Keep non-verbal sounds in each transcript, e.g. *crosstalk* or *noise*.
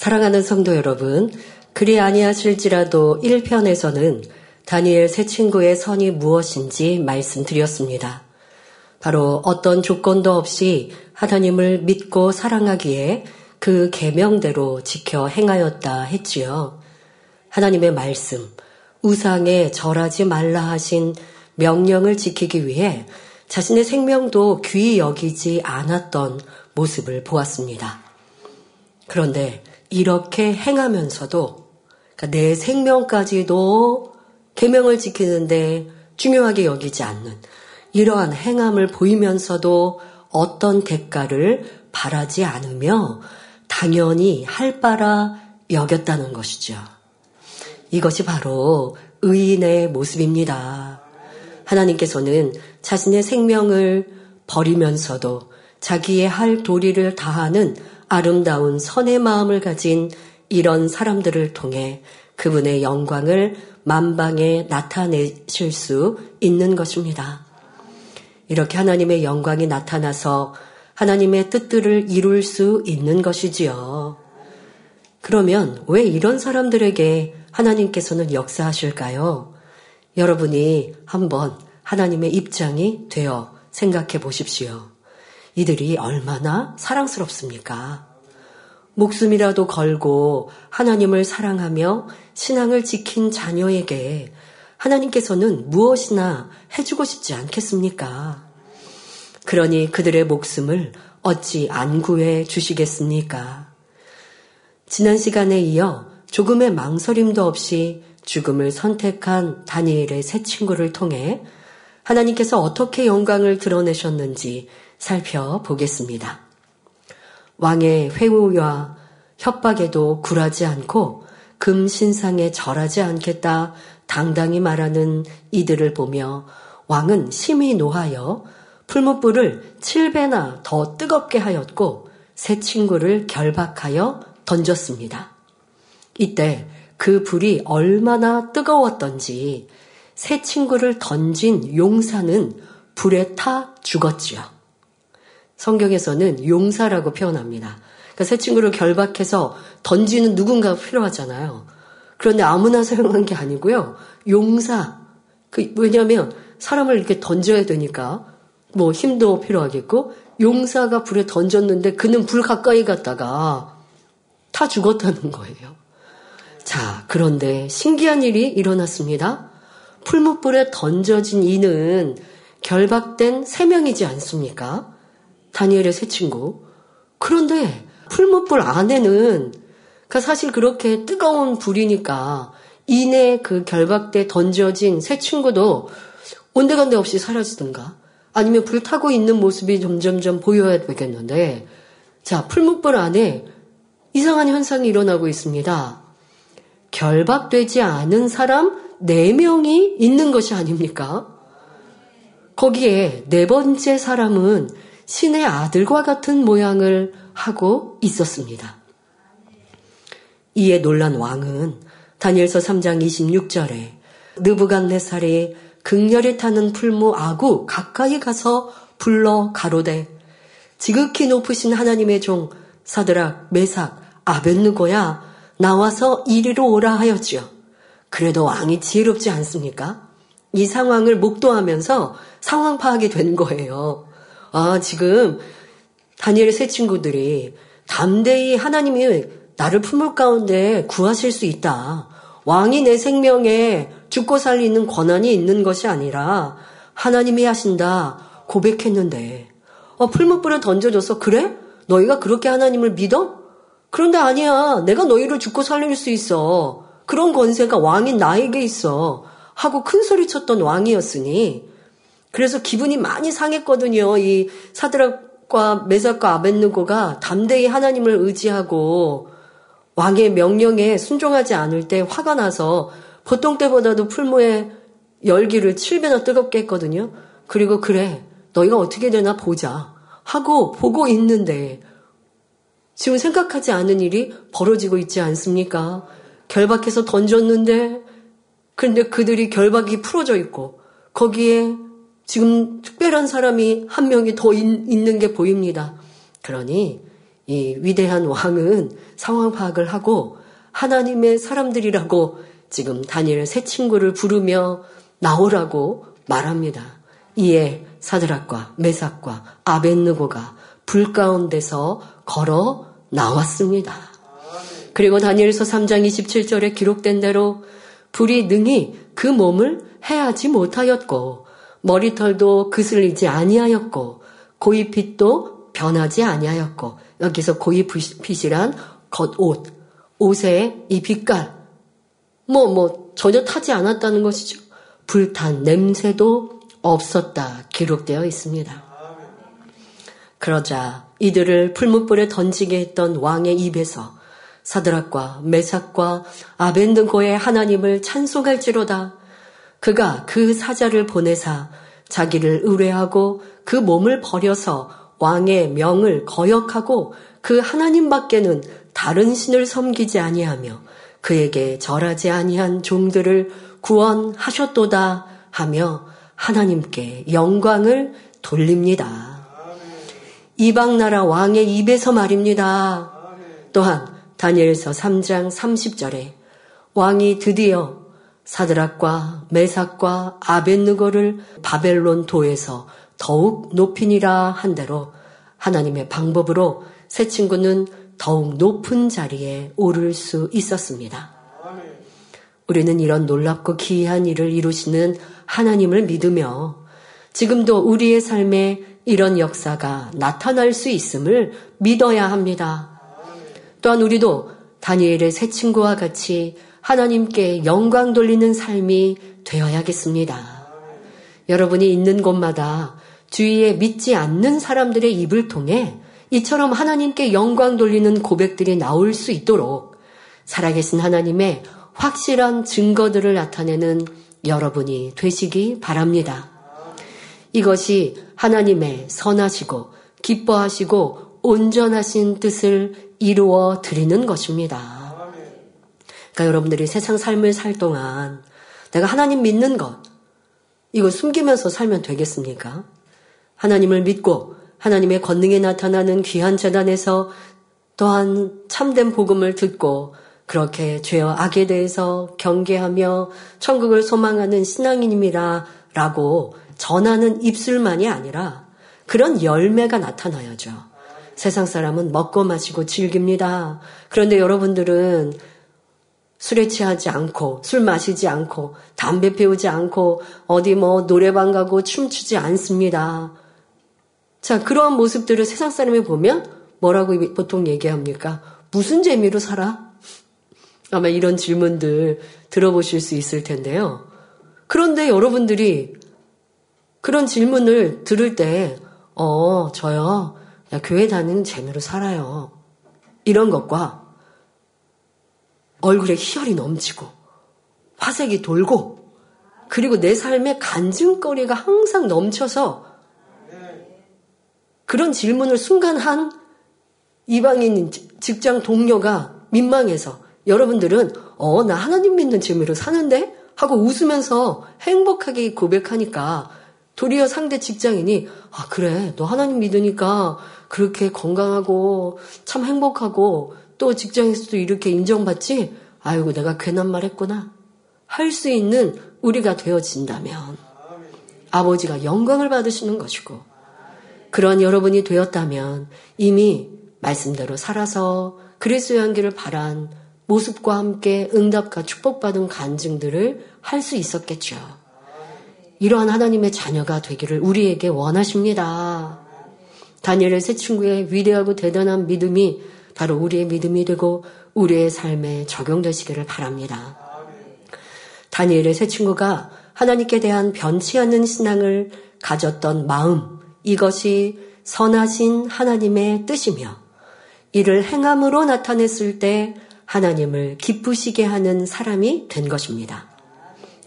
사랑하는 성도 여러분, 그리 아니하실지라도 1편에서는 다니엘 새 친구의 선이 무엇인지 말씀드렸습니다. 바로 어떤 조건도 없이 하나님을 믿고 사랑하기에 그 계명대로 지켜 행하였다 했지요. 하나님의 말씀, 우상에 절하지 말라 하신 명령을 지키기 위해 자신의 생명도 귀히 여기지 않았던 모습을 보았습니다. 그런데 이렇게 행하면서도 그러니까 내 생명까지도 계명을 지키는데 중요하게 여기지 않는 이러한 행함을 보이면서도 어떤 대가를 바라지 않으며 당연히 할 바라 여겼다는 것이죠. 이것이 바로 의인의 모습입니다. 하나님께서는 자신의 생명을 버리면서도 자기의 할 도리를 다하는 아름다운 선의 마음을 가진 이런 사람들을 통해 그분의 영광을 만방에 나타내실 수 있는 것입니다. 이렇게 하나님의 영광이 나타나서 하나님의 뜻들을 이룰 수 있는 것이지요. 그러면 왜 이런 사람들에게 하나님께서는 역사하실까요? 여러분이 한번 하나님의 입장이 되어 생각해 보십시오. 이들이 얼마나 사랑스럽습니까? 목숨이라도 걸고 하나님을 사랑하며 신앙을 지킨 자녀에게 하나님께서는 무엇이나 해주고 싶지 않겠습니까? 그러니 그들의 목숨을 어찌 안 구해 주시겠습니까? 지난 시간에 이어 조금의 망설임도 없이 죽음을 선택한 다니엘의 새 친구를 통해 하나님께서 어떻게 영광을 드러내셨는지 살펴보겠습니다. 왕의 회유와 협박에도 굴하지 않고 금신상에 절하지 않겠다 당당히 말하는 이들을 보며 왕은 심히 노하여 풀무불을 7배나 더 뜨겁게 하였고 새 친구를 결박하여 던졌습니다. 이때 그 불이 얼마나 뜨거웠던지 새 친구를 던진 용사는 불에 타 죽었지요. 성경에서는 용사라고 표현합니다. 그러니까 새 친구를 결박해서 던지는 누군가 필요하잖아요. 그런데 아무나 *laughs* 사용한 게 아니고요. 용사. 그, 왜냐하면 사람을 이렇게 던져야 되니까 뭐 힘도 필요하겠고 용사가 불에 던졌는데 그는 불 가까이 갔다가 타 죽었다는 거예요. 자, 그런데 신기한 일이 일어났습니다. 풀무불에 던져진 이는 결박된 세 명이지 않습니까? 다니엘의 새 친구. 그런데 풀무불 안에는 그 사실 그렇게 뜨거운 불이니까 이내 그 결박대 던져진 새 친구도 온데간데 없이 사라지든가 아니면 불 타고 있는 모습이 점점점 보여야 되겠는데 자 풀무불 안에 이상한 현상이 일어나고 있습니다. 결박되지 않은 사람 4명이 있는 것이 아닙니까? 거기에 네 번째 사람은 신의 아들과 같은 모양을 하고 있었습니다. 이에 놀란 왕은 다니엘서 3장 26절에 느부갓네살이 극렬히 타는 풀무 아구 가까이 가서 불러 가로되 지극히 높으신 하나님의 종 사드락 메삭 아벤느고야 나와서 이리로 오라 하였지요. 그래도 왕이 지혜롭지 않습니까? 이 상황을 목도하면서 상황 파악이 된 거예요. 아, 지금 다니엘의 새 친구들이 담대히 하나님이 나를 품을 가운데 구하실 수 있다. 왕이 내 생명에 죽고 살리는 권한이 있는 것이 아니라 하나님이 하신다 고백했는데 어, 풀무불에 던져줘서 그래? 너희가 그렇게 하나님을 믿어? 그런데 아니야. 내가 너희를 죽고 살릴 수 있어. 그런 권세가 왕인 나에게 있어. 하고 큰 소리 쳤던 왕이었으니 그래서 기분이 많이 상했거든요. 이 사드락과 메삭과 아벤누고가 담대히 하나님을 의지하고 왕의 명령에 순종하지 않을 때 화가 나서 보통 때보다도 풀무에 열기를 7배나 뜨겁게 했거든요. 그리고 그래 너희가 어떻게 되나 보자 하고 보고 있는데 지금 생각하지 않은 일이 벌어지고 있지 않습니까? 결박해서 던졌는데 그런데 그들이 결박이 풀어져 있고 거기에 지금 특별한 사람이 한 명이 더 있는 게 보입니다. 그러니 이 위대한 왕은 상황 파악을 하고 하나님의 사람들이라고 지금 다니엘 새 친구를 부르며 나오라고 말합니다. 이에 사드락과 메삭과 아벤느고가 불 가운데서 걸어 나왔습니다. 그리고 다니엘서 3장 27절에 기록된 대로 불이 능히 그 몸을 해하지 못하였고 머리털도 그슬리지 아니하였고 고이 빛도 변하지 아니하였고 여기서 고이 빛이란 겉옷 옷의 이 빛깔 뭐뭐 뭐 전혀 타지 않았다는 것이죠. 불탄 냄새도 없었다 기록되어 있습니다. 그러자 이들을 풀무불에 던지게 했던 왕의 입에서 사드락과 메삭과 아벤드고의 하나님을 찬송할지로다. 그가 그 사자를 보내사 자기를 의뢰하고 그 몸을 버려서 왕의 명을 거역하고 그 하나님 밖에는 다른 신을 섬기지 아니하며 그에게 절하지 아니한 종들을 구원하셨도다 하며 하나님께 영광을 돌립니다. 이방 나라 왕의 입에서 말입니다. 또한 다니엘서 3장 30절에 왕이 드디어 사드락과 메삭과 아벤느거를 바벨론 도에서 더욱 높이니라 한 대로 하나님의 방법으로 새 친구는 더욱 높은 자리에 오를 수 있었습니다. 우리는 이런 놀랍고 기이한 일을 이루시는 하나님을 믿으며 지금도 우리의 삶에 이런 역사가 나타날 수 있음을 믿어야 합니다. 또한 우리도 다니엘의 새 친구와 같이 하나님께 영광 돌리는 삶이 되어야겠습니다. 여러분이 있는 곳마다 주위에 믿지 않는 사람들의 입을 통해 이처럼 하나님께 영광 돌리는 고백들이 나올 수 있도록 살아계신 하나님의 확실한 증거들을 나타내는 여러분이 되시기 바랍니다. 이것이 하나님의 선하시고 기뻐하시고 온전하신 뜻을 이루어 드리는 것입니다. 그러니까 여러분들이 세상 삶을 살 동안 내가 하나님 믿는 것, 이거 숨기면서 살면 되겠습니까? 하나님을 믿고 하나님의 권능에 나타나는 귀한 재단에서 또한 참된 복음을 듣고 그렇게 죄와 악에 대해서 경계하며 천국을 소망하는 신앙인입니다. 라고 전하는 입술만이 아니라 그런 열매가 나타나야죠. 세상 사람은 먹고 마시고 즐깁니다. 그런데 여러분들은 술에 취하지 않고, 술 마시지 않고, 담배 피우지 않고, 어디 뭐 노래방 가고 춤추지 않습니다. 자, 그러한 모습들을 세상 사람이 보면 뭐라고 보통 얘기합니까? 무슨 재미로 살아? 아마 이런 질문들 들어보실 수 있을 텐데요. 그런데 여러분들이 그런 질문을 들을 때, 어, 저요, 교회 다니는 재미로 살아요. 이런 것과 얼굴에 희열이 넘치고, 화색이 돌고, 그리고 내 삶에 간증거리가 항상 넘쳐서 그런 질문을 순간 한 이방인 직장 동료가 민망해서 여러분들은 어, 나 하나님 믿는 재미로 사는데? 하고 웃으면서 행복하게 고백하니까 도리어 상대 직장인이 아, 그래. 너 하나님 믿으니까 그렇게 건강하고 참 행복하고 또 직장에서도 이렇게 인정받지? 아이고, 내가 괜한 말 했구나. 할 수 있는 우리가 되어진다면 아버지가 영광을 받으시는 것이고 그런 여러분이 되었다면 이미 말씀대로 살아서 그리스도의 향기를 바란 모습과 함께 응답과 축복받은 간증들을 할 수 있었겠죠. 이러한 하나님의 자녀가 되기를 우리에게 원하십니다. 다니엘의 새 친구의 위대하고 대단한 믿음이 바로 우리의 믿음이 되고 우리의 삶에 적용되시기를 바랍니다. 다니엘의 새 친구가 하나님께 대한 변치 않는 신앙을 가졌던 마음, 이것이 선하신 하나님의 뜻이며 이를 행함으로 나타냈을 때 하나님을 기쁘시게 하는 사람이 된 것입니다.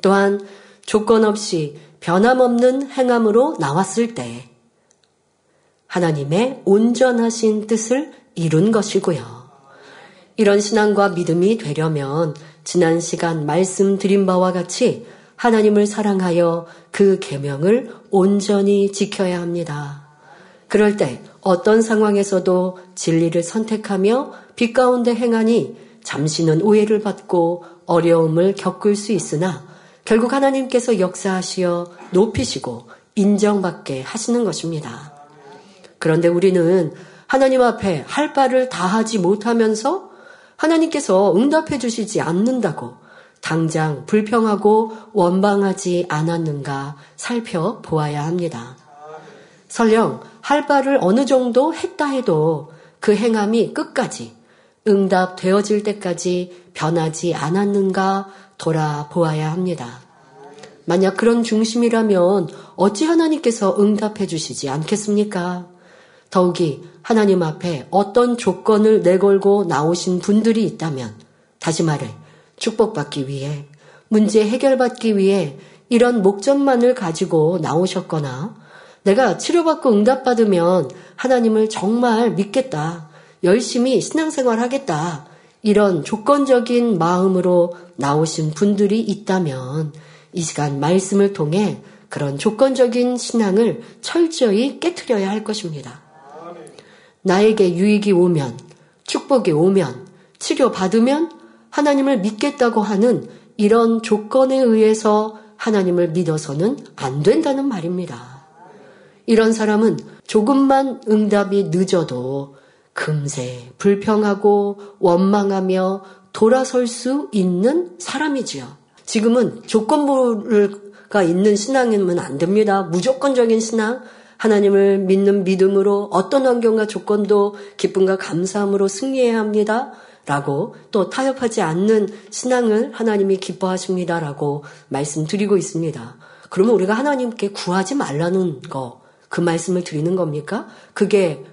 또한 조건 없이 변함없는 행함으로 나왔을 때 하나님의 온전하신 뜻을 이룬 것이고요. 이런 신앙과 믿음이 되려면 지난 시간 말씀드린 바와 같이 하나님을 사랑하여 그 계명을 온전히 지켜야 합니다. 그럴 때 어떤 상황에서도 진리를 선택하며 빛 가운데 행하니 잠시는 오해를 받고 어려움을 겪을 수 있으나 결국 하나님께서 역사하시어 높이시고 인정받게 하시는 것입니다. 그런데 우리는 하나님 앞에 할 바를 다하지 못하면서 하나님께서 응답해 주시지 않는다고 당장 불평하고 원망하지 않았는가 살펴보아야 합니다. 설령 할 바를 어느 정도 했다 해도 그 행함이 끝까지 응답되어질 때까지 변하지 않았는가 돌아보아야 합니다. 만약 그런 중심이라면 어찌 하나님께서 응답해 주시지 않겠습니까? 더욱이 하나님 앞에 어떤 조건을 내걸고 나오신 분들이 있다면, 다시 말해, 축복받기 위해, 문제 해결받기 위해 이런 목적만을 가지고 나오셨거나, 내가 치료받고 응답받으면 하나님을 정말 믿겠다. 열심히 신앙생활 하겠다. 이런 조건적인 마음으로 나오신 분들이 있다면 이 시간 말씀을 통해 그런 조건적인 신앙을 철저히 깨뜨려야 할 것입니다. 나에게 유익이 오면, 축복이 오면, 치료받으면 하나님을 믿겠다고 하는 이런 조건에 의해서 하나님을 믿어서는 안 된다는 말입니다. 이런 사람은 조금만 응답이 늦어도 금세 불평하고 원망하며 돌아설 수 있는 사람이지요. 지금은 조건부가 있는 신앙이면 안 됩니다. 무조건적인 신앙, 하나님을 믿는 믿음으로 어떤 환경과 조건도 기쁨과 감사함으로 승리해야 합니다. 라고 또 타협하지 않는 신앙을 하나님이 기뻐하십니다. 라고 말씀드리고 있습니다. 그러면 우리가 하나님께 구하지 말라는 거, 그 말씀을 드리는 겁니까? 그게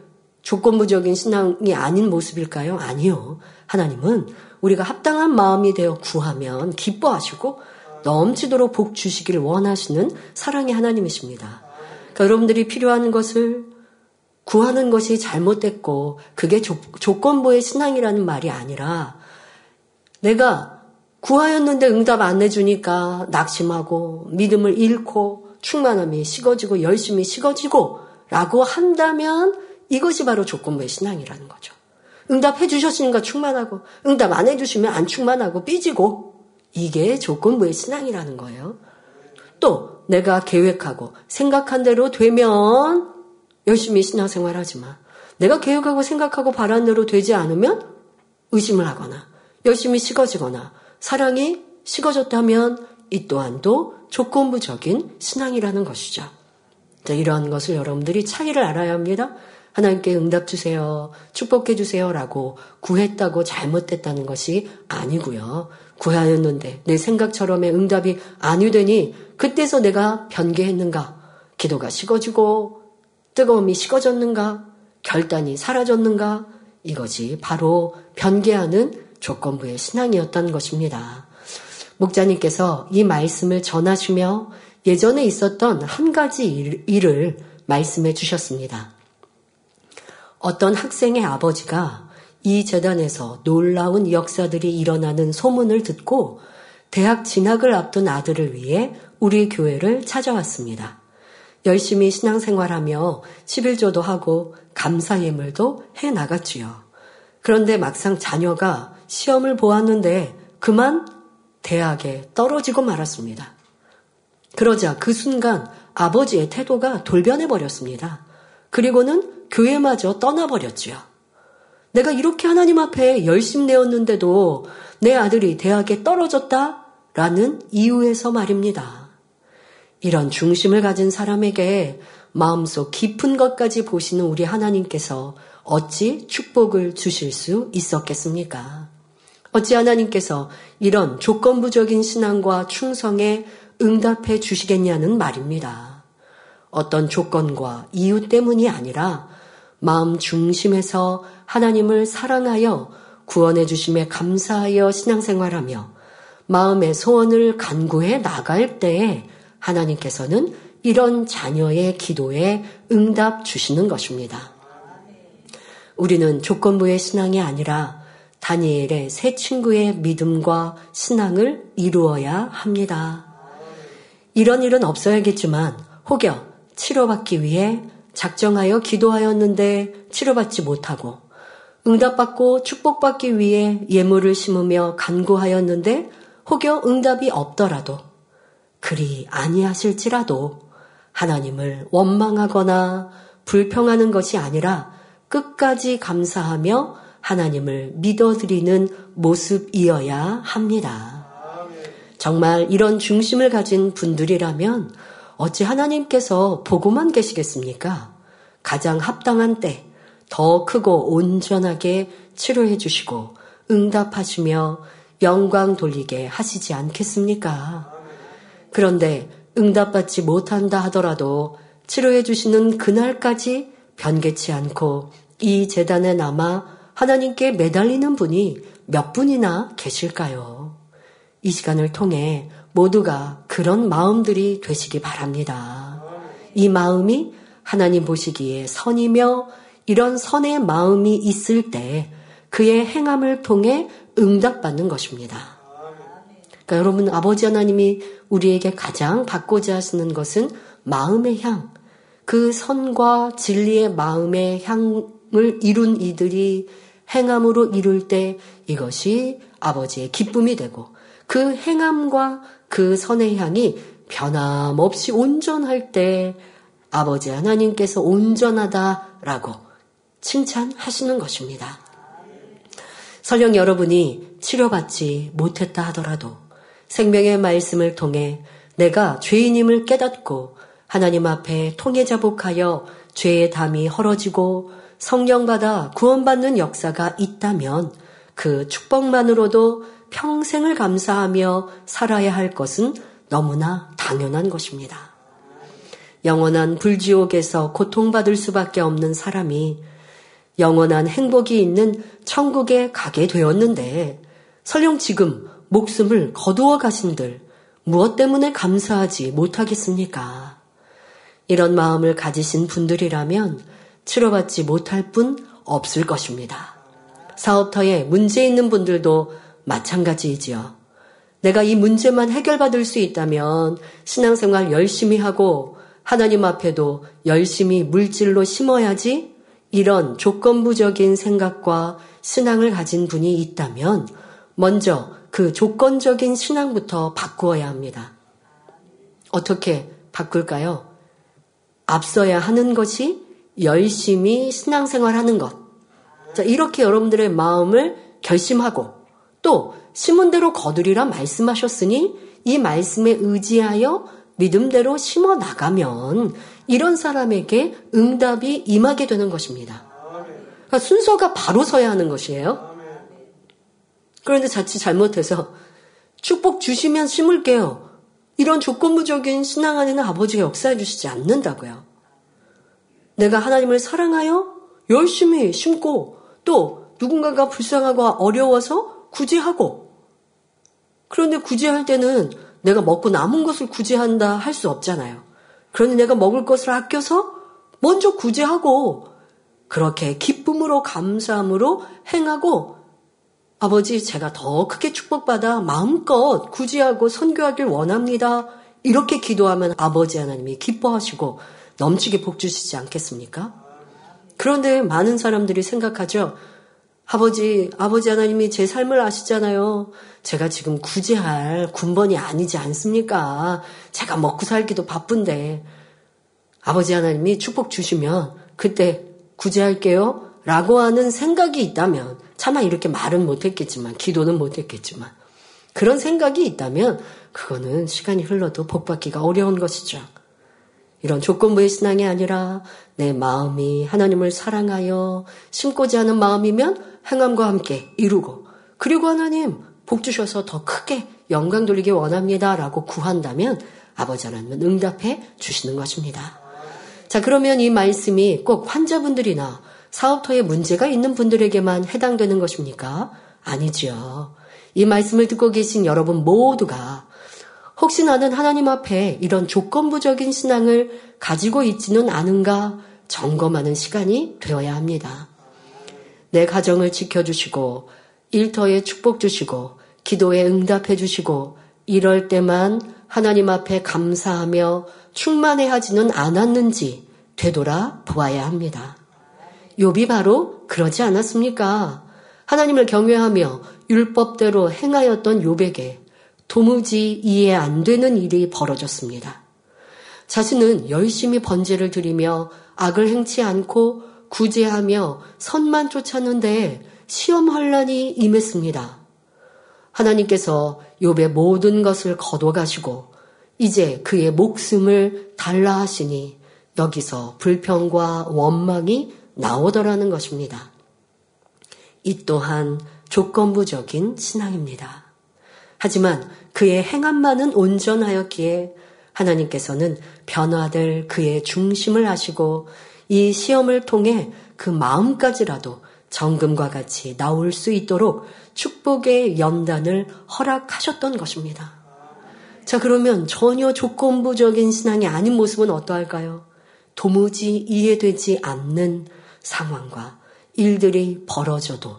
조건부적인 신앙이 아닌 모습일까요? 아니요. 하나님은 우리가 합당한 마음이 되어 구하면 기뻐하시고 넘치도록 복 주시기를 원하시는 사랑의 하나님이십니다. 여러분들이 필요한 것을 구하는 것이 잘못됐고 그게 조, 조건부의 신앙이라는 말이 아니라 내가 구하였는데 응답 안 해주니까 낙심하고 믿음을 잃고 충만함이 식어지고 열심히 식어지고 라고 한다면 이것이 바로 조건부의 신앙이라는 거죠. 응답해 주셨으니까 충만하고 응답 안 해주시면 안 충만하고 삐지고 이게 조건부의 신앙이라는 거예요. 또 내가 계획하고 생각한 대로 되면 열심히 신앙생활 하지 마. 내가 계획하고 생각하고 바란 대로 되지 않으면 의심을 하거나 열심히 식어지거나 사랑이 식어졌다면 이 또한도 조건부적인 신앙이라는 것이죠. 이러한 것을 여러분들이 차이를 알아야 합니다. 하나님께 응답 주세요. 축복해 주세요 라고 구했다고 잘못됐다는 것이 아니고요. 구하였는데 내 생각처럼의 응답이 아니 되니 그때서 내가 변개했는가? 기도가 식어지고 뜨거움이 식어졌는가? 결단이 사라졌는가? 이것이 바로 변개하는 조건부의 신앙이었던 것입니다. 목자님께서 이 말씀을 전하시며 예전에 있었던 한 가지 일을 말씀해 주셨습니다. 어떤 학생의 아버지가 이 재단에서 놀라운 역사들이 일어나는 소문을 듣고 대학 진학을 앞둔 아들을 위해 우리 교회를 찾아왔습니다. 열심히 신앙생활하며 11조도 하고 감사 예물도 해 나갔지요. 그런데 막상 자녀가 시험을 보았는데 그만 대학에 떨어지고 말았습니다. 그러자 그 순간 아버지의 태도가 돌변해 버렸습니다. 그리고는 교회마저 떠나버렸지요. 내가 이렇게 하나님 앞에 열심 내었는데도 내 아들이 대학에 떨어졌다 라는 이유에서 말입니다. 이런 중심을 가진 사람에게 마음속 깊은 것까지 보시는 우리 하나님께서 어찌 축복을 주실 수 있었겠습니까? 어찌 하나님께서 이런 조건부적인 신앙과 충성에 응답해 주시겠냐는 말입니다. 어떤 조건과 이유 때문이 아니라 마음 중심에서 하나님을 사랑하여 구원해 주심에 감사하여 신앙생활하며 마음의 소원을 간구해 나갈 때에 하나님께서는 이런 자녀의 기도에 응답 주시는 것입니다. 우리는 조건부의 신앙이 아니라 다니엘의 새 친구의 믿음과 신앙을 이루어야 합니다. 이런 일은 없어야겠지만 혹여 치료받기 위해 작정하여 기도하였는데 치료받지 못하고 응답받고 축복받기 위해 예물을 심으며 간구하였는데 혹여 응답이 없더라도 그리 아니하실지라도 하나님을 원망하거나 불평하는 것이 아니라 끝까지 감사하며 하나님을 믿어드리는 모습이어야 합니다. 정말 이런 중심을 가진 분들이라면 어찌 하나님께서 보고만 계시겠습니까? 가장 합당한 때 더 크고 온전하게 치료해 주시고 응답하시며 영광 돌리게 하시지 않겠습니까? 그런데 응답받지 못한다 하더라도 치료해 주시는 그날까지 변개치 않고 이 재단에 남아 하나님께 매달리는 분이 몇 분이나 계실까요? 이 시간을 통해 모두가 그런 마음들이 되시기 바랍니다. 이 마음이 하나님 보시기에 선이며 이런 선의 마음이 있을 때 그의 행함을 통해 응답받는 것입니다. 그러니까 여러분 아버지 하나님이 우리에게 가장 받고자 하시는 것은 마음의 향, 그 선과 진리의 마음의 향을 이룬 이들이 행함으로 이룰 때 이것이 아버지의 기쁨이 되고 그 행함과 그 선의 향이 변함없이 온전할 때 아버지 하나님께서 온전하다라고 칭찬하시는 것입니다. 설령 여러분이 치료받지 못했다 하더라도 생명의 말씀을 통해 내가 죄인임을 깨닫고 하나님 앞에 통해 자복하여 죄의 담이 헐어지고 성령받아 구원받는 역사가 있다면 그 축복만으로도 평생을 감사하며 살아야 할 것은 너무나 당연한 것입니다. 영원한 불지옥에서 고통받을 수밖에 없는 사람이 영원한 행복이 있는 천국에 가게 되었는데 설령 지금 목숨을 거두어 가신들 무엇 때문에 감사하지 못하겠습니까? 이런 마음을 가지신 분들이라면 치료받지 못할 뿐 없을 것입니다. 사업터에 문제 있는 분들도 마찬가지이지요. 내가 이 문제만 해결받을 수 있다면 신앙생활 열심히 하고 하나님 앞에도 열심히 물질로 심어야지 이런 조건부적인 생각과 신앙을 가진 분이 있다면 먼저 그 조건적인 신앙부터 바꾸어야 합니다. 어떻게 바꿀까요? 앞서야 하는 것이 열심히 신앙생활 하는 것. 자, 이렇게 여러분들의 마음을 결심하고 또 심은 대로 거두리라 말씀하셨으니 이 말씀에 의지하여 믿음대로 심어 나가면 이런 사람에게 응답이 임하게 되는 것입니다. 그러니까 순서가 바로 서야 하는 것이에요. 그런데 자칫 잘못해서 축복 주시면 심을게요. 이런 조건부적인 신앙 안에는 아버지가 역사해 주시지 않는다고요. 내가 하나님을 사랑하여 열심히 심고 또 누군가가 불쌍하고 어려워서 구제하고 그런데 구제할 때는 내가 먹고 남은 것을 구제한다 할 수 없잖아요. 그러니 내가 먹을 것을 아껴서 먼저 구제하고 그렇게 기쁨으로 감사함으로 행하고 아버지 제가 더 크게 축복받아 마음껏 구제하고 선교하길 원합니다. 이렇게 기도하면 아버지 하나님이 기뻐하시고 넘치게 복 주시지 않겠습니까? 그런데 많은 사람들이 생각하죠. 아버지, 아버지 하나님이 제 삶을 아시잖아요. 제가 지금 구제할 군번이 아니지 않습니까? 제가 먹고 살기도 바쁜데. 아버지 하나님이 축복 주시면 그때 구제할게요. 라고 하는 생각이 있다면, 차마 이렇게 말은 못했겠지만, 기도는 못했겠지만, 그런 생각이 있다면, 그거는 시간이 흘러도 복받기가 어려운 것이죠. 이런 조건부의 신앙이 아니라 내 마음이 하나님을 사랑하여 심고자 하는 마음이면 행함과 함께 이루고 그리고 하나님 복 주셔서 더 크게 영광 돌리기 원합니다. 라고 구한다면 아버지 하나님은 응답해 주시는 것입니다. 자, 그러면 이 말씀이 꼭 환자분들이나 사업터에 문제가 있는 분들에게만 해당되는 것입니까? 아니지요. 이 말씀을 듣고 계신 여러분 모두가 혹시 나는 하나님 앞에 이런 조건부적인 신앙을 가지고 있지는 않은가 점검하는 시간이 되어야 합니다. 내 가정을 지켜주시고 일터에 축복 주시고 기도에 응답해 주시고 이럴 때만 하나님 앞에 감사하며 충만해 하지는 않았는지 되돌아 보아야 합니다. 욥이 바로 그러지 않았습니까? 하나님을 경외하며 율법대로 행하였던 욥에게 도무지 이해 안 되는 일이 벌어졌습니다. 자신은 열심히 번제를 드리며 악을 행치 않고 구제하며 선만 쫓았는데 시험 환란이 임했습니다. 하나님께서 욥의 모든 것을 거둬가시고 이제 그의 목숨을 달라 하시니 여기서 불평과 원망이 나오더라는 것입니다. 이 또한 조건부적인 신앙입니다. 하지만 그의 행함만은 온전하였기에 하나님께서는 변화될 그의 중심을 아시고 이 시험을 통해 그 마음까지라도 정금과 같이 나올 수 있도록 축복의 연단을 허락하셨던 것입니다. 자, 그러면 전혀 조건부적인 신앙이 아닌 모습은 어떠할까요? 도무지 이해되지 않는 상황과 일들이 벌어져도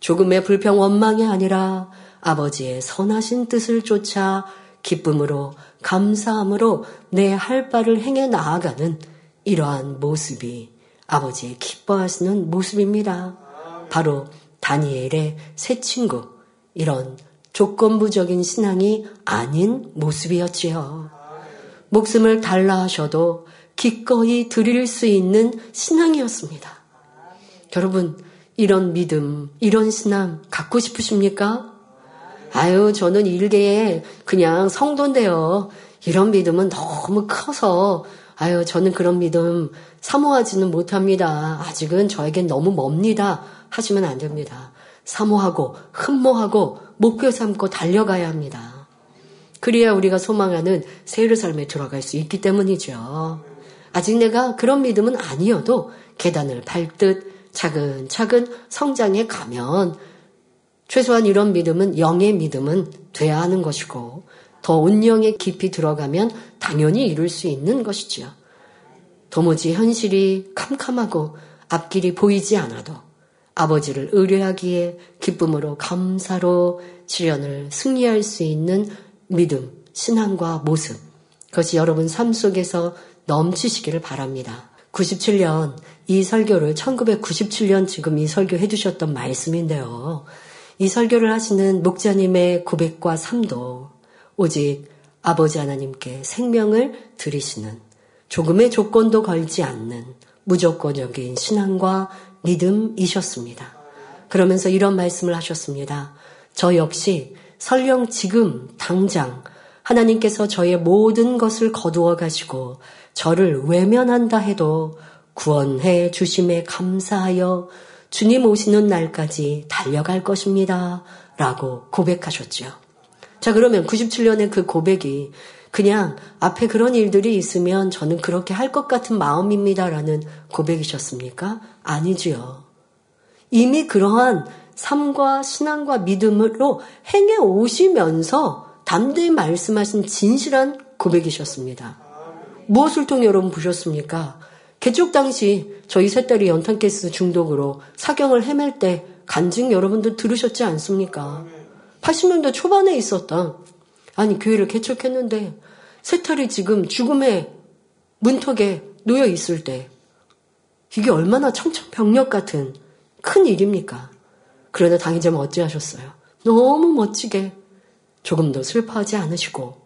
조금의 불평 원망이 아니라 아버지의 선하신 뜻을 쫓아 기쁨으로 감사함으로 내 할 바를 행해 나아가는 이러한 모습이 아버지의 기뻐하시는 모습입니다. 바로 다니엘의 새 친구, 이런 조건부적인 신앙이 아닌 모습이었지요. 목숨을 달라 하셔도 기꺼이 드릴 수 있는 신앙이었습니다. 여러분, 이런 믿음, 이런 신앙 갖고 싶으십니까? 아유, 저는 일개에 그냥 성도인데요. 이런 믿음은 너무 커서, 아유, 저는 그런 믿음 사모하지는 못합니다. 아직은 저에겐 너무 멉니다. 하시면 안 됩니다. 사모하고, 흠모하고, 목표 삼고 달려가야 합니다. 그래야 우리가 소망하는 세례 삶에 들어갈 수 있기 때문이죠. 아직 내가 그런 믿음은 아니어도 계단을 밟듯 차근차근 성장해 가면 최소한 이런 믿음은 영의 믿음은 돼야 하는 것이고 더 온영에 깊이 들어가면 당연히 이룰 수 있는 것이지요. 도무지 현실이 캄캄하고 앞길이 보이지 않아도 아버지를 의뢰하기에 기쁨으로 감사로 시련을 승리할 수 있는 믿음, 신앙과 모습, 그것이 여러분 삶 속에서 넘치시기를 바랍니다. 97년 이 설교를 1997년 지금 이 설교 해주셨던 말씀인데요. 이 설교를 하시는 목자님의 고백과 삶도 오직 아버지 하나님께 생명을 들이시는 조금의 조건도 걸지 않는 무조건적인 신앙과 믿음이셨습니다. 그러면서 이런 말씀을 하셨습니다. 저 역시 설령 지금 당장 하나님께서 저의 모든 것을 거두어 가시고 저를 외면한다 해도 구원해 주심에 감사하여 주님 오시는 날까지 달려갈 것입니다. 라고 고백하셨죠. 자, 그러면 97년의 그 고백이 그냥 앞에 그런 일들이 있으면 저는 그렇게 할 것 같은 마음입니다라는 고백이셨습니까? 아니지요. 이미 그러한 삶과 신앙과 믿음으로 행해 오시면서 담대히 말씀하신 진실한 고백이셨습니다. 무엇을 통해 여러분 보셨습니까? 개쪽 당시 저희 세 딸이 연탄 가스 중독으로 사경을 헤맬 때 간증 여러분도 들으셨지 않습니까? 80년대 초반에 있었던 아니 교회를 개척했는데 세 딸이 지금 죽음의 문턱에 놓여 있을 때 이게 얼마나 청천벽력 같은 큰 일입니까? 그러나 당의자면 어찌하셨어요? 너무 멋지게 조금도 슬퍼하지 않으시고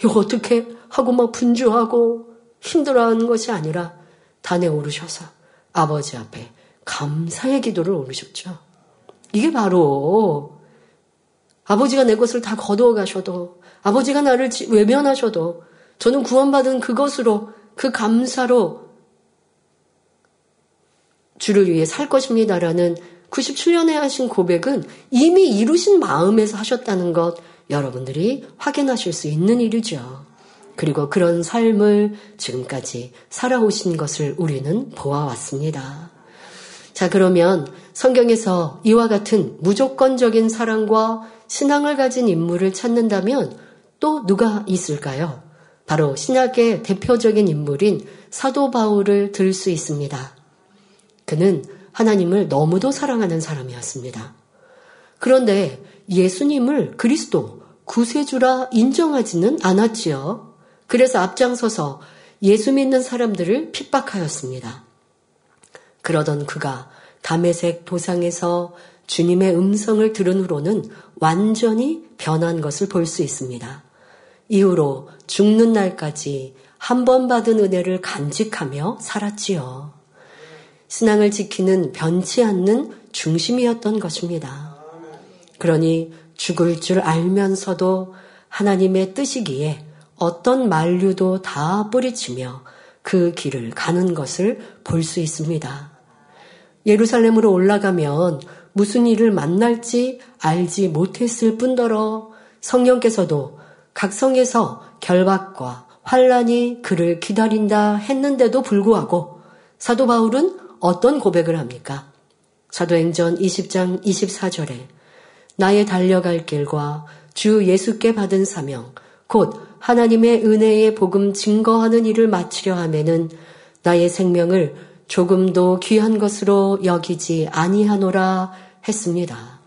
이거 어떻게 하고 막 분주하고 힘들어하는 것이 아니라 단에 오르셔서 아버지 앞에 감사의 기도를 오르셨죠. 이게 바로 아버지가 내 것을 다 거두어 가셔도 아버지가 나를 외면하셔도 저는 구원받은 그것으로 그 감사로 주를 위해 살 것입니다라는 97년에 하신 고백은 이미 이루신 마음에서 하셨다는 것 여러분들이 확인하실 수 있는 일이죠. 그리고 그런 삶을 지금까지 살아오신 것을 우리는 보아왔습니다. 자, 그러면 성경에서 이와 같은 무조건적인 사랑과 신앙을 가진 인물을 찾는다면 또 누가 있을까요? 바로 신약의 대표적인 인물인 사도 바울을 들 수 있습니다. 그는 하나님을 너무도 사랑하는 사람이었습니다. 그런데 예수님을 그리스도, 구세주라 인정하지는 않았지요. 그래서 앞장서서 예수 믿는 사람들을 핍박하였습니다. 그러던 그가 담에색 도상에서 주님의 음성을 들은 후로는 완전히 변한 것을 볼 수 있습니다. 이후로 죽는 날까지 한 번 받은 은혜를 간직하며 살았지요. 신앙을 지키는 변치 않는 중심이었던 것입니다. 그러니 죽을 줄 알면서도 하나님의 뜻이기에 어떤 만류도 다 뿌리치며 그 길을 가는 것을 볼 수 있습니다. 예루살렘으로 올라가면 무슨 일을 만날지 알지 못했을 뿐더러 성령께서도 각 성에서 결박과 환란이 그를 기다린다 했는데도 불구하고 사도 바울은 어떤 고백을 합니까? 사도행전 20장 24절에 나의 달려갈 길과 주 예수께 받은 사명 곧 하나님의 은혜의 복음 증거하는 일을 마치려 하면은 나의 생명을 조금도 귀한 것으로 여기지 아니하노라 했습니다.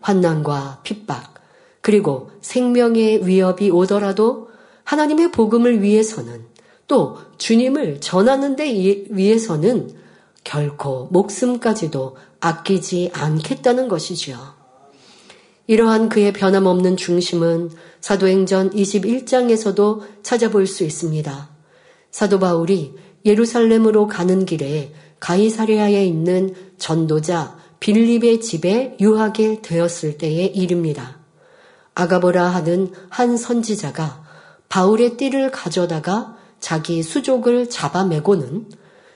환난과 핍박 그리고 생명의 위협이 오더라도 하나님의 복음을 위해서는 또 주님을 전하는 데 위해서는 결코 목숨까지도 아끼지 않겠다는 것이지요. 이러한 그의 변함없는 중심은 사도행전 21장에서도 찾아볼 수 있습니다. 사도 바울이 예루살렘으로 가는 길에 가이사레아에 있는 전도자 빌립의 집에 유하게 되었을 때의 일입니다. 아가보라 하는 한 선지자가 바울의 띠를 가져다가 자기 수족을 잡아매고는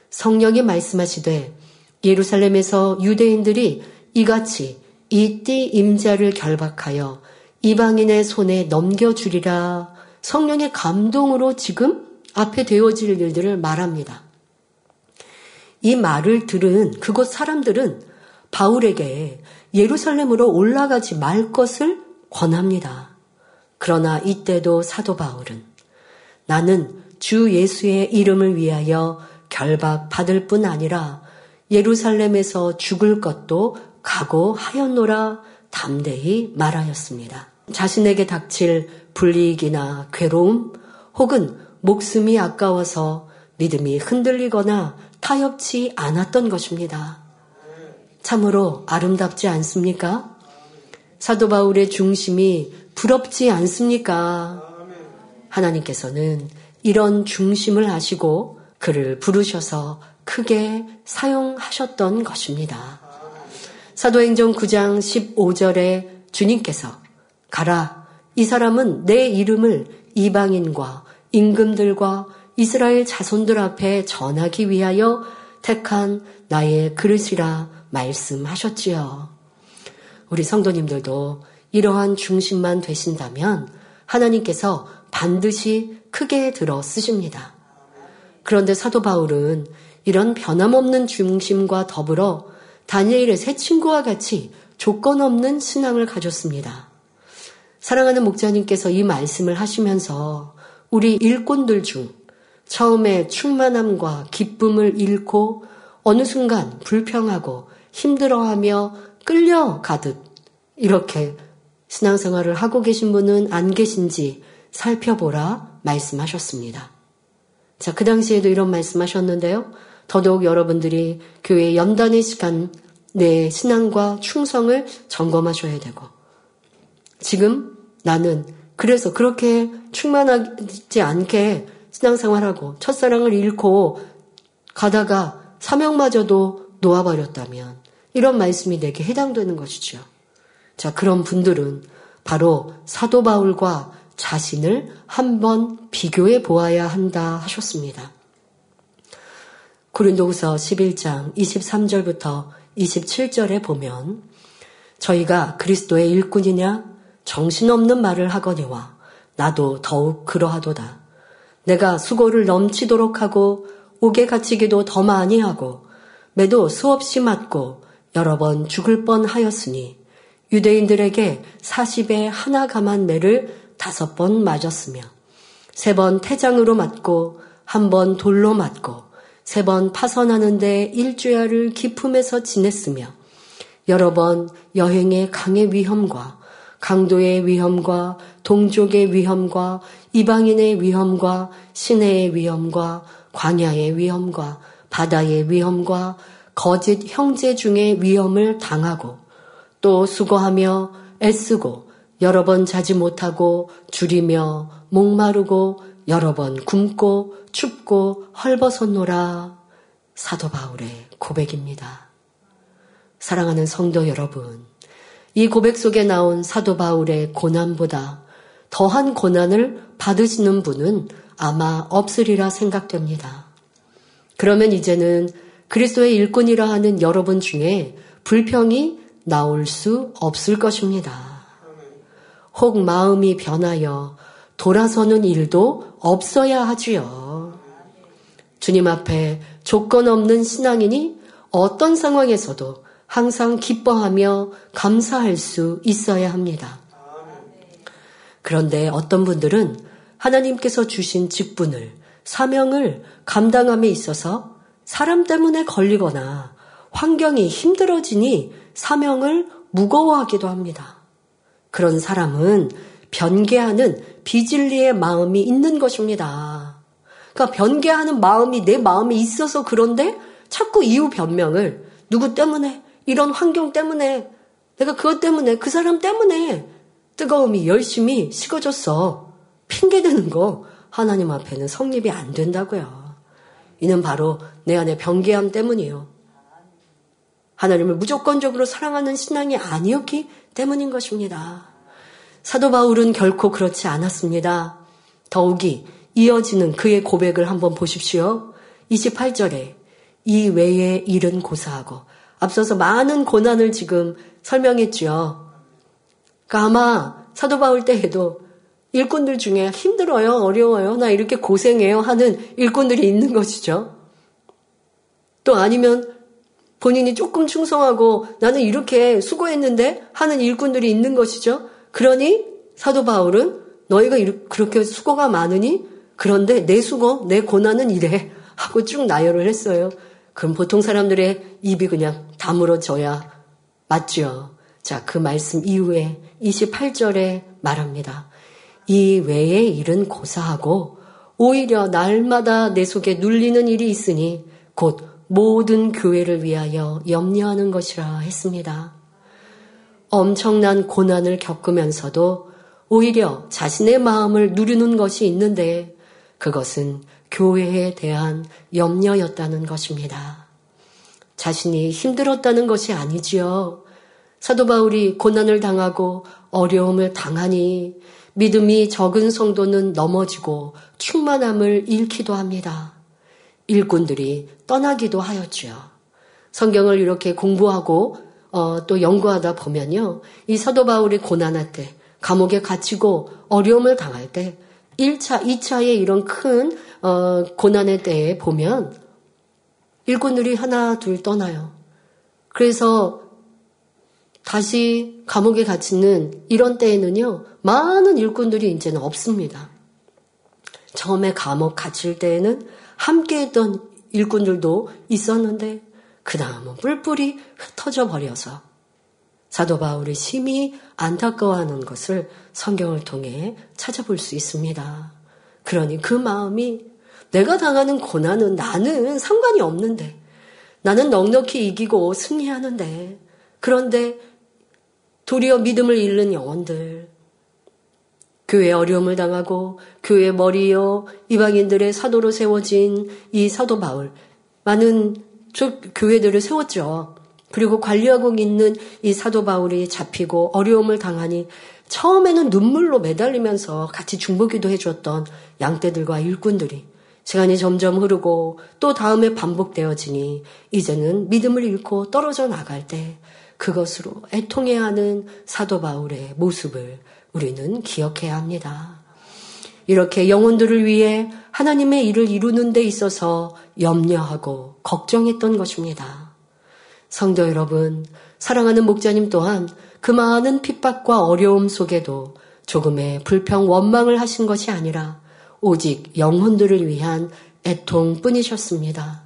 성령이 말씀하시되 예루살렘에서 유대인들이 이같이 이띠 임자를 결박하여 이방인의 손에 넘겨주리라 성령의 감동으로 지금 앞에 되어질 일들을 말합니다. 이 말을 들은 그곳 사람들은 바울에게 예루살렘으로 올라가지 말 것을 권합니다. 그러나 이때도 사도 바울은 나는 주 예수의 이름을 위하여 결박 받을 뿐 아니라 예루살렘에서 죽을 것도 각오하였노라 담대히 말하였습니다. 자신에게 닥칠 불이익이나 괴로움 혹은 목숨이 아까워서 믿음이 흔들리거나 타협치 않았던 것입니다. 참으로 아름답지 않습니까? 사도 바울의 중심이 부럽지 않습니까? 하나님께서는 이런 중심을 아시고 그를 부르셔서 크게 사용하셨던 것입니다. 사도행전 9장 15절에 주님께서 가라 이 사람은 내 이름을 이방인과 임금들과 이스라엘 자손들 앞에 전하기 위하여 택한 나의 그릇이라 말씀하셨지요. 우리 성도님들도 이러한 중심만 되신다면 하나님께서 반드시 크게 들어 쓰십니다. 그런데 사도 바울은 이런 변함없는 중심과 더불어 다니엘의 새 친구와 같이 조건 없는 신앙을 가졌습니다. 사랑하는 목자님께서 이 말씀을 하시면서 우리 일꾼들 중 처음에 충만함과 기쁨을 잃고 어느 순간 불평하고 힘들어하며 끌려가듯 이렇게 신앙생활을 하고 계신 분은 안 계신지 살펴보라 말씀하셨습니다. 자, 그 당시에도 이런 말씀하셨는데요. 더더욱 여러분들이 교회 연단의 시간 내 신앙과 충성을 점검하셔야 되고 지금 나는 그래서 그렇게 충만하지 않게 신앙생활하고 첫사랑을 잃고 가다가 사명마저도 놓아버렸다면 이런 말씀이 내게 해당되는 것이죠. 자, 그런 분들은 바로 사도 바울과 자신을 한번 비교해 보아야 한다 하셨습니다. 고린도후서 11장 23절부터 27절에 보면 저희가 그리스도의 일꾼이냐 정신없는 말을 하거니와 나도 더욱 그러하도다. 내가 수고를 넘치도록 하고 옥에 갇히기도 더 많이 하고 매도 수없이 맞고 여러 번 죽을 뻔 하였으니 유대인들에게 40에 하나 감한 매를 다섯 번 맞았으며 세 번 태장으로 맞고 한 번 돌로 맞고 세 번 파선하는데 일주야를 기품에서 지냈으며 여러 번 여행의 강의 위험과 강도의 위험과 동족의 위험과 이방인의 위험과 시내의 위험과 광야의 위험과 바다의 위험과 거짓 형제 중의 위험을 당하고 또 수고하며 애쓰고 여러 번 자지 못하고 줄이며 목마르고 여러 번 굶고 춥고 헐벗었노라 사도 바울의 고백입니다. 사랑하는 성도 여러분, 이 고백 속에 나온 사도 바울의 고난보다 더한 고난을 받으시는 분은 아마 없으리라 생각됩니다. 그러면 이제는 그리스도의 일꾼이라 하는 여러분 중에 불평이 나올 수 없을 것입니다. 혹 마음이 변하여 돌아서는 일도 없어야 하지요. 주님 앞에 조건 없는 신앙인이 어떤 상황에서도 항상 기뻐하며 감사할 수 있어야 합니다. 그런데 어떤 분들은 하나님께서 주신 직분을, 사명을 감당함에 있어서 사람 때문에 걸리거나 환경이 힘들어지니 사명을 무거워하기도 합니다. 그런 사람은 변개하는 비진리의 마음이 있는 것입니다. 그러니까 변개하는 마음이 내 마음에 있어서 그런데 자꾸 이유 변명을 누구 때문에 이런 환경 때문에 내가 그것 때문에 그 사람 때문에 뜨거움이 열심히 식어졌어. 핑계대는 거 하나님 앞에는 성립이 안 된다고요. 이는 바로 내 안의 변개함 때문이에요. 하나님을 무조건적으로 사랑하는 신앙이 아니었기 때문인 것입니다. 사도 바울은 결코 그렇지 않았습니다. 더욱이 이어지는 그의 고백을 한번 보십시오. 28절에 이 외의 일은 고사하고 앞서서 많은 고난을 지금 설명했죠. 그러니까 아마 사도 바울 때에도 일꾼들 중에 힘들어요, 어려워요, 나 이렇게 고생해요 하는 일꾼들이 있는 것이죠. 또 아니면 본인이 조금 충성하고 나는 이렇게 수고했는데 하는 일꾼들이 있는 것이죠. 그러니 사도 바울은 너희가 그렇게 수고가 많으니 그런데 내 수고, 내 고난은 이래 하고 쭉 나열을 했어요. 그럼 보통 사람들의 입이 그냥 다물어져야 맞죠. 자, 그 말씀 이후에 28절에 말합니다. 이 외의 일은 고사하고 오히려 날마다 내 속에 눌리는 일이 있으니 곧 모든 교회를 위하여 염려하는 것이라 했습니다. 엄청난 고난을 겪으면서도 오히려 자신의 마음을 누리는 것이 있는데 그것은 교회에 대한 염려였다는 것입니다. 자신이 힘들었다는 것이 아니지요. 사도 바울이 고난을 당하고 어려움을 당하니 믿음이 적은 성도는 넘어지고 충만함을 잃기도 합니다. 일꾼들이 떠나기도 하였지요. 성경을 이렇게 공부하고 어, 또 연구하다 보면요. 이 사도 바울이 고난할 때, 감옥에 갇히고 어려움을 당할 때 1차, 2차의 이런 큰 어, 고난의 때에 보면 일꾼들이 하나 둘 떠나요. 그래서 다시 감옥에 갇히는 이런 때에는요, 많은 일꾼들이 이제는 없습니다. 처음에 감옥 갇힐 때에는 함께 했던 일꾼들도 있었는데, 그 다음은 뿔뿔이 흩어져 버려서 사도 바울이 심히 안타까워하는 것을 성경을 통해 찾아볼 수 있습니다. 그러니 그 마음이 내가 당하는 고난은 나는 상관이 없는데 나는 넉넉히 이기고 승리하는데 그런데 도리어 믿음을 잃는 영혼들 교회 어려움을 당하고 교회 머리여 이방인들의 사도로 세워진 이 사도 바울 많은 교회들을 세웠죠. 그리고 관리하고 있는 이 사도 바울이 잡히고 어려움을 당하니 처음에는 눈물로 매달리면서 같이 중보기도 해줬던 양떼들과 일꾼들이 시간이 점점 흐르고 또 다음에 반복되어지니 이제는 믿음을 잃고 떨어져 나갈 때 그것으로 애통해야 하는 사도 바울의 모습을 우리는 기억해야 합니다. 이렇게 영혼들을 위해 하나님의 일을 이루는 데 있어서 염려하고 걱정했던 것입니다. 성도 여러분, 사랑하는 목자님 또한 그 많은 핍박과 어려움 속에도 조금의 불평 원망을 하신 것이 아니라 오직 영혼들을 위한 애통뿐이셨습니다.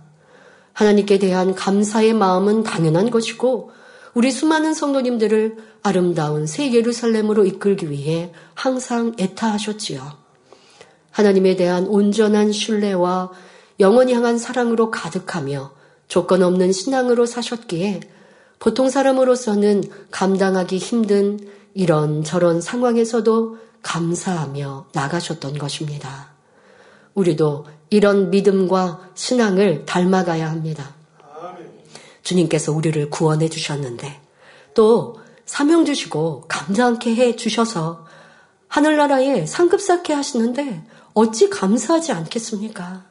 하나님께 대한 감사의 마음은 당연한 것이고 우리 수많은 성도님들을 아름다운 새 예루살렘으로 이끌기 위해 항상 애타하셨지요. 하나님에 대한 온전한 신뢰와 영원히 향한 사랑으로 가득하며 조건 없는 신앙으로 사셨기에 보통 사람으로서는 감당하기 힘든 이런 저런 상황에서도 감사하며 나가셨던 것입니다. 우리도 이런 믿음과 신앙을 닮아가야 합니다. 주님께서 우리를 구원해 주셨는데 또 사명 주시고 감사하게 해 주셔서 하늘나라에 상급 쌓게 하시는데 어찌 감사하지 않겠습니까?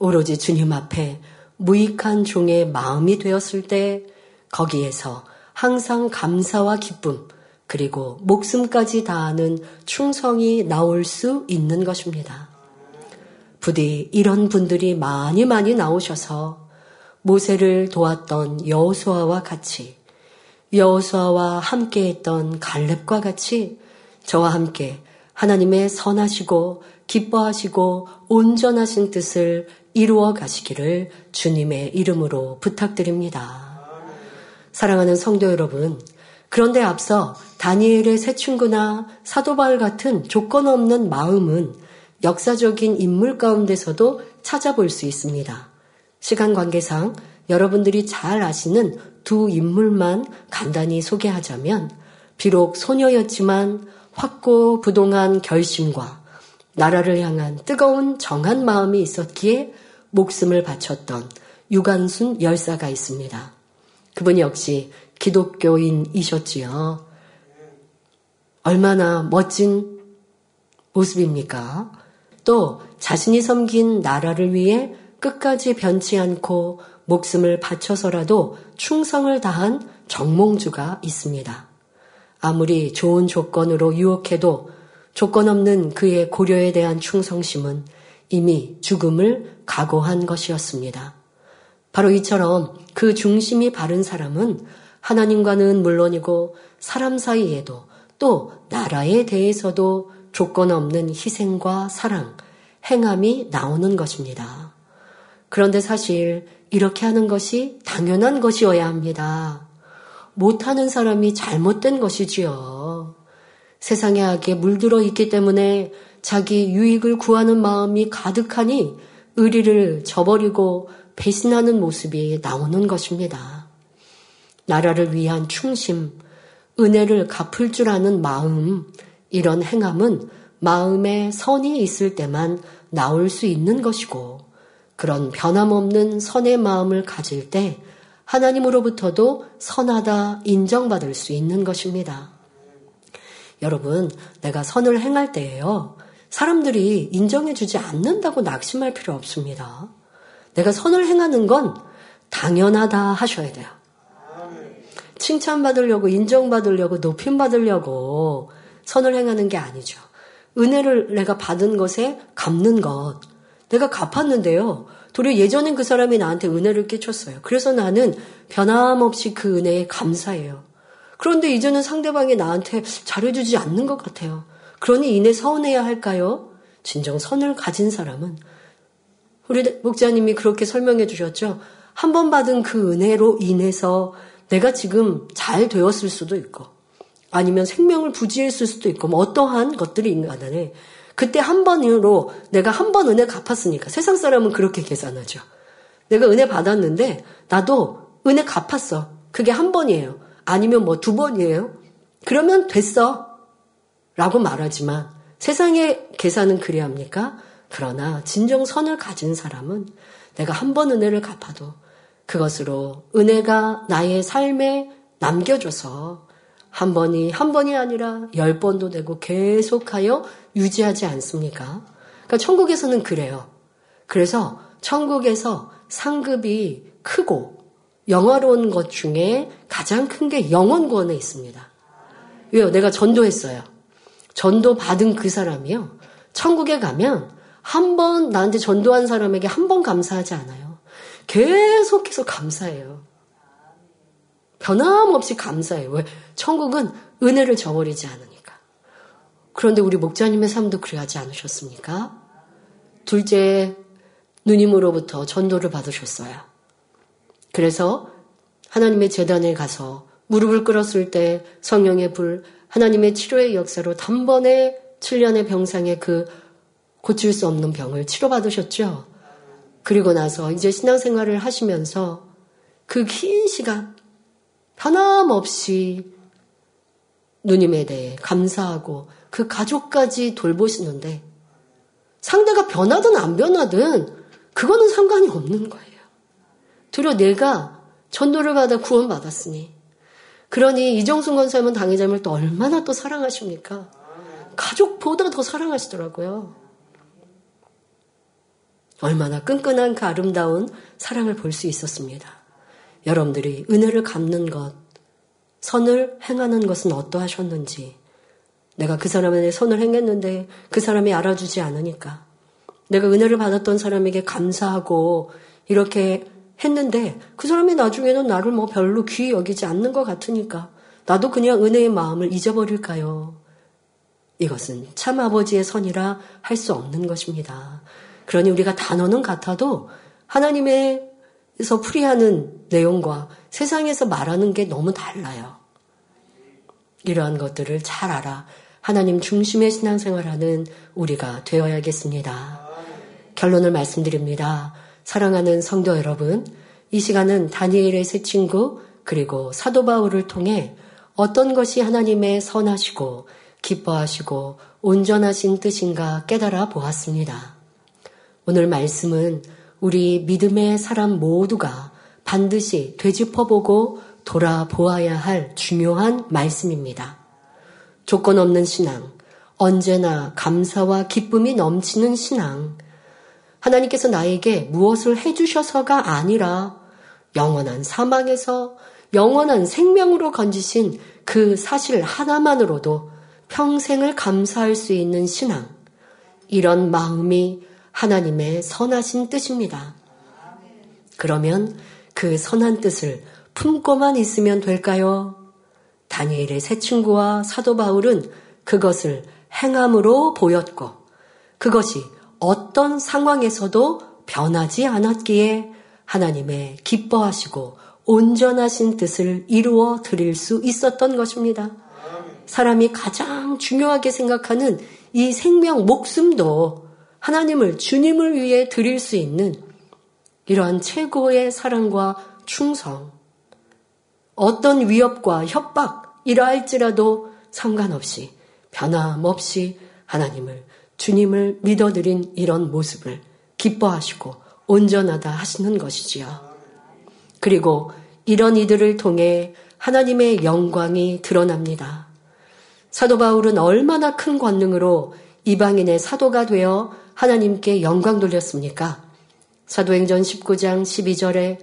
오로지 주님 앞에 무익한 종의 마음이 되었을 때 거기에서 항상 감사와 기쁨 그리고 목숨까지 다하는 충성이 나올 수 있는 것입니다. 부디 이런 분들이 많이 많이 나오셔서 모세를 도왔던 여호수아와 같이 여호수아와 함께했던 갈렙과 같이 저와 함께 하나님의 선하시고 기뻐하시고 온전하신 뜻을 이루어 가시기를 주님의 이름으로 부탁드립니다. 사랑하는 성도 여러분, 그런데 앞서 다니엘의 새 친구나 사도바울 같은 조건 없는 마음은 역사적인 인물 가운데서도 찾아볼 수 있습니다. 시간 관계상 여러분들이 잘 아시는 두 인물만 간단히 소개하자면 비록 소녀였지만 확고 부동한 결심과 나라를 향한 뜨거운 정한 마음이 있었기에 목숨을 바쳤던 유관순 열사가 있습니다. 그분 역시 기독교인이셨지요. 얼마나 멋진 모습입니까? 또 자신이 섬긴 나라를 위해 끝까지 변치 않고 목숨을 바쳐서라도 충성을 다한 정몽주가 있습니다. 아무리 좋은 조건으로 유혹해도 조건 없는 그의 고려에 대한 충성심은 이미 죽음을 각오한 것이었습니다. 바로 이처럼 그 중심이 바른 사람은 하나님과는 물론이고 사람 사이에도 또 나라에 대해서도 조건 없는 희생과 사랑, 행함이 나오는 것입니다. 그런데 사실 이렇게 하는 것이 당연한 것이어야 합니다. 못하는 사람이 잘못된 것이지요. 세상의 악에 물들어 있기 때문에 자기 유익을 구하는 마음이 가득하니 의리를 저버리고 배신하는 모습이 나오는 것입니다. 나라를 위한 충심, 은혜를 갚을 줄 아는 마음, 이런 행함은 마음에 선이 있을 때만 나올 수 있는 것이고, 그런 변함없는 선의 마음을 가질 때 하나님으로부터도 선하다 인정받을 수 있는 것입니다. 여러분, 내가 선을 행할 때에요. 사람들이 인정해주지 않는다고 낙심할 필요 없습니다. 내가 선을 행하는 건 당연하다 하셔야 돼요. 칭찬받으려고, 인정받으려고, 높임받으려고 선을 행하는 게 아니죠. 은혜를 내가 받은 것에 갚는 것. 내가 갚았는데요. 도리어 예전엔 그 사람이 나한테 은혜를 끼쳤어요. 그래서 나는 변함없이 그 은혜에 감사해요. 그런데 이제는 상대방이 나한테 잘해주지 않는 것 같아요. 그러니 이내 서운해야 할까요? 진정 선을 가진 사람은 우리 목자님이 그렇게 설명해 주셨죠. 한 번 받은 그 은혜로 인해서 내가 지금 잘 되었을 수도 있고 아니면 생명을 부지했을 수도 있고 뭐 어떠한 것들이 있는 간에 그때 한 번으로 내가 한 번 은혜 갚았으니까 세상 사람은 그렇게 계산하죠. 내가 은혜 받았는데 나도 은혜 갚았어. 그게 한 번이에요. 아니면 뭐 두 번이에요. 그러면 됐어. 라고 말하지만 세상의 계산은 그래야 합니까? 그러나 진정 선을 가진 사람은 내가 한 번 은혜를 갚아도 그것으로 은혜가 나의 삶에 남겨줘서 한 번이 한 번이 아니라 열 번도 되고 계속하여 유지하지 않습니까? 그러니까 천국에서는 그래요. 그래서 천국에서 상급이 크고 영화로운 것 중에 가장 큰 게 영원 구원에 있습니다. 왜요? 내가 전도했어요. 전도 받은 그 사람이요. 천국에 가면 한 번 나한테 전도한 사람에게 한 번 감사하지 않아요. 계속해서 감사해요. 변함없이 감사해요. 왜? 천국은 은혜를 저버리지 않으니까. 그런데 우리 목자님의 삶도 그래 하지 않으셨습니까? 둘째 누님으로부터 전도를 받으셨어요. 그래서 하나님의 재단에 가서 무릎을 꿇었을 때 성령의 불, 하나님의 치료의 역사로 단번에 7년의 병상에 그 고칠 수 없는 병을 치료받으셨죠. 그리고 나서 이제 신앙생활을 하시면서 그 긴 시간 변함없이 누님에 대해 감사하고 그 가족까지 돌보시는데 상대가 변하든 안 변하든 그거는 상관이 없는 거예요. 들어 내가 전도를 받아 구원 받았으니 그러니 이정순 권사님은 당회자님을 또 얼마나 또 사랑하십니까? 가족보다 더 사랑하시더라고요. 얼마나 끈끈한 그 아름다운 사랑을 볼 수 있었습니다. 여러분들이 은혜를 갚는 것, 선을 행하는 것은 어떠하셨는지, 내가 그 사람에 선을 행했는데 그 사람이 알아주지 않으니까, 내가 은혜를 받았던 사람에게 감사하고 이렇게 했는데 그 사람이 나중에는 나를 뭐 별로 귀히 여기지 않는 것 같으니까 나도 그냥 은혜의 마음을 잊어버릴까요? 이것은 참 아버지의 선이라 할 수 없는 것입니다. 그러니 우리가 단어는 같아도 하나님의서 풀이하는 내용과 세상에서 말하는 게 너무 달라요. 이러한 것들을 잘 알아 하나님 중심의 신앙생활하는 우리가 되어야겠습니다. 결론을 말씀드립니다. 사랑하는 성도 여러분, 이 시간은 다니엘의 새 친구 그리고 사도 바울을 통해 어떤 것이 하나님의 선하시고 기뻐하시고 온전하신 뜻인가 깨달아 보았습니다. 오늘 말씀은 우리 믿음의 사람 모두가 반드시 되짚어보고 돌아보아야 할 중요한 말씀입니다. 조건 없는 신앙, 언제나 감사와 기쁨이 넘치는 신앙, 하나님께서 나에게 무엇을 해주셔서가 아니라 영원한 사망에서 영원한 생명으로 건지신 그 사실 하나만으로도 평생을 감사할 수 있는 신앙. 이런 마음이 하나님의 선하신 뜻입니다. 그러면 그 선한 뜻을 품고만 있으면 될까요? 다니엘의 새 친구와 사도 바울은 그것을 행함으로 보였고 그것이 어떤 상황에서도 변하지 않았기에 하나님의 기뻐하시고 온전하신 뜻을 이루어 드릴 수 있었던 것입니다. 사람이 가장 중요하게 생각하는 이 생명, 목숨도 하나님을 주님을 위해 드릴 수 있는 이러한 최고의 사랑과 충성, 어떤 위협과 협박, 이러할지라도 상관없이 변함없이 하나님을 주님을 믿어드린 이런 모습을 기뻐하시고 온전하다 하시는 것이지요. 그리고 이런 이들을 통해 하나님의 영광이 드러납니다. 사도 바울은 얼마나 큰 권능으로 이방인의 사도가 되어 하나님께 영광 돌렸습니까? 사도행전 19장 12절에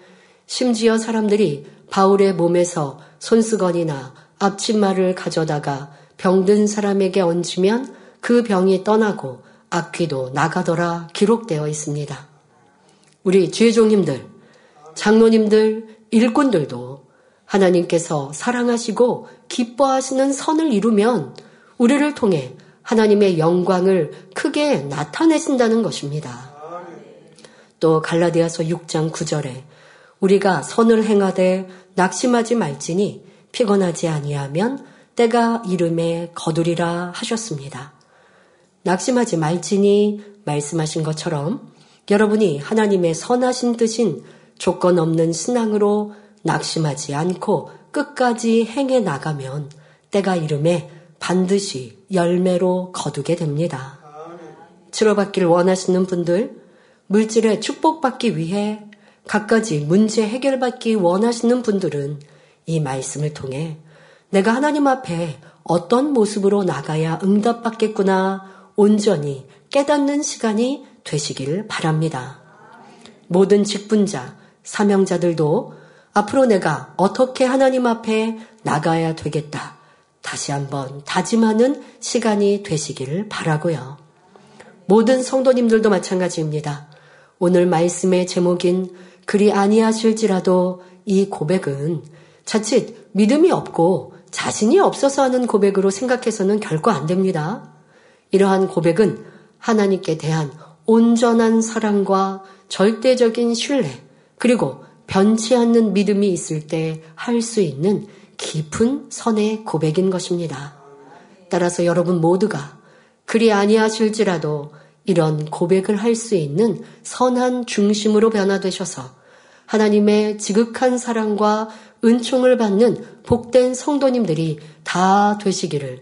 심지어 사람들이 바울의 몸에서 손수건이나 앞치마를 가져다가 병든 사람에게 얹으면 그 병이 떠나고 악귀도 나가더라 기록되어 있습니다. 우리 주의종님들, 장로님들, 일꾼들도 하나님께서 사랑하시고 기뻐하시는 선을 이루면 우리를 통해 하나님의 영광을 크게 나타내신다는 것입니다. 또 갈라디아서 6장 9절에 우리가 선을 행하되 낙심하지 말지니 피곤하지 아니하면 때가 이름에 거두리라 하셨습니다. 낙심하지 말지니 말씀하신 것처럼 여러분이 하나님의 선하신 뜻인 조건 없는 신앙으로 낙심하지 않고 끝까지 행해 나가면 때가 이름에 반드시 열매로 거두게 됩니다. 치료받기를 원하시는 분들, 물질에 축복받기 위해 갖가지 문제 해결받기 원하시는 분들은 이 말씀을 통해 내가 하나님 앞에 어떤 모습으로 나가야 응답받겠구나 온전히 깨닫는 시간이 되시길 바랍니다. 모든 직분자, 사명자들도 앞으로 내가 어떻게 하나님 앞에 나가야 되겠다. 다시 한번 다짐하는 시간이 되시기를 바라고요. 모든 성도님들도 마찬가지입니다. 오늘 말씀의 제목인 그리 아니하실지라도 이 고백은 자칫 믿음이 없고 자신이 없어서 하는 고백으로 생각해서는 결코 안 됩니다. 이러한 고백은 하나님께 대한 온전한 사랑과 절대적인 신뢰, 그리고 변치 않는 믿음이 있을 때 할 수 있는 깊은 선의 고백인 것입니다. 따라서 여러분 모두가 그리 아니하실지라도 이런 고백을 할 수 있는 선한 중심으로 변화되셔서 하나님의 지극한 사랑과 은총을 받는 복된 성도님들이 다 되시기를